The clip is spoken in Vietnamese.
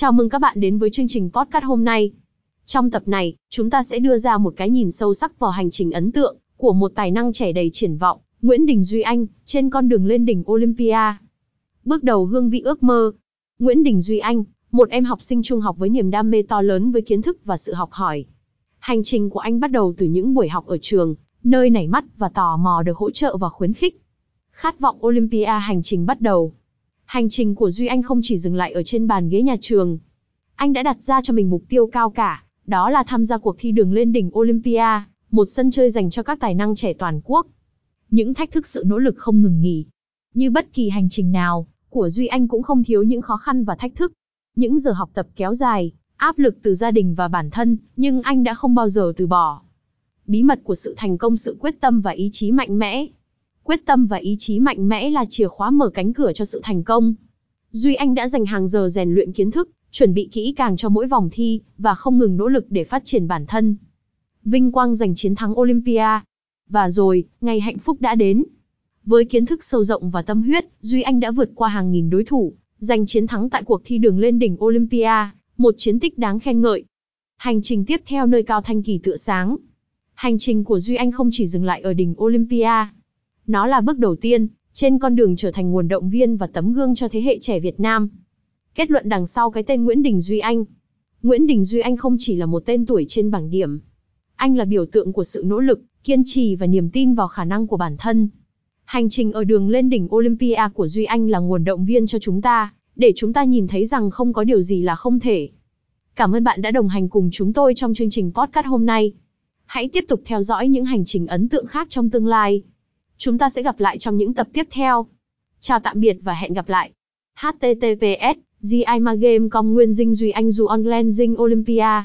Chào mừng các bạn đến với chương trình podcast hôm nay. Trong tập này, chúng ta sẽ đưa ra một cái nhìn sâu sắc vào hành trình ấn tượng của một tài năng trẻ đầy triển vọng, Nguyễn Đình Duy Anh, trên con đường lên đỉnh Olympia. Bước đầu hương vị ước mơ. Nguyễn Đình Duy Anh, một em học sinh trung học với niềm đam mê to lớn với kiến thức và sự học hỏi. Hành trình của anh bắt đầu từ những buổi học ở trường, nơi nảy mắt và tò mò được hỗ trợ và khuyến khích. Khát vọng Olympia hành trình bắt đầu. Hành trình của Duy Anh không chỉ dừng lại ở trên bàn ghế nhà trường. Anh đã đặt ra cho mình mục tiêu cao cả, đó là tham gia cuộc thi đường lên đỉnh Olympia, một sân chơi dành cho các tài năng trẻ toàn quốc. Những thách thức sự nỗ lực không ngừng nghỉ. Như bất kỳ hành trình nào, của Duy Anh cũng không thiếu những khó khăn và thách thức. Những giờ học tập kéo dài, áp lực từ gia đình và bản thân, nhưng anh đã không bao giờ từ bỏ. Bí mật của sự thành công sự quyết tâm và ý chí mạnh mẽ. Quyết tâm và ý chí mạnh mẽ là chìa khóa mở cánh cửa cho sự thành công. Duy Anh đã dành hàng giờ rèn luyện kiến thức, chuẩn bị kỹ càng cho mỗi vòng thi, và không ngừng nỗ lực để phát triển bản thân. Vinh quang giành chiến thắng Olympia. Và rồi, ngày hạnh phúc đã đến. Với kiến thức sâu rộng và tâm huyết, Duy Anh đã vượt qua hàng nghìn đối thủ, giành chiến thắng tại cuộc thi đường lên đỉnh Olympia, một chiến tích đáng khen ngợi. Hành trình tiếp theo nơi cao thanh kỳ tựa sáng. Hành trình của Duy Anh không chỉ dừng lại ở đỉnh Olympia. Nó là bước đầu tiên, trên con đường trở thành nguồn động viên và tấm gương cho thế hệ trẻ Việt Nam. Kết luận đằng sau cái tên Nguyễn Đình Duy Anh. Nguyễn Đình Duy Anh không chỉ là một tên tuổi trên bảng điểm. Anh là biểu tượng của sự nỗ lực, kiên trì và niềm tin vào khả năng của bản thân. Hành trình ở đường lên đỉnh Olympia của Duy Anh là nguồn động viên cho chúng ta, để chúng ta nhìn thấy rằng không có điều gì là không thể. Cảm ơn bạn đã đồng hành cùng chúng tôi trong chương trình podcast hôm nay. Hãy tiếp tục theo dõi những hành trình ấn tượng khác trong tương lai. Chúng ta sẽ gặp lại trong những tập tiếp theo. Chào tạm biệt và hẹn gặp lại. HTTPS, GIMA Game Com Nguyên Dinh Duy Anh Du Online Dinh Olympia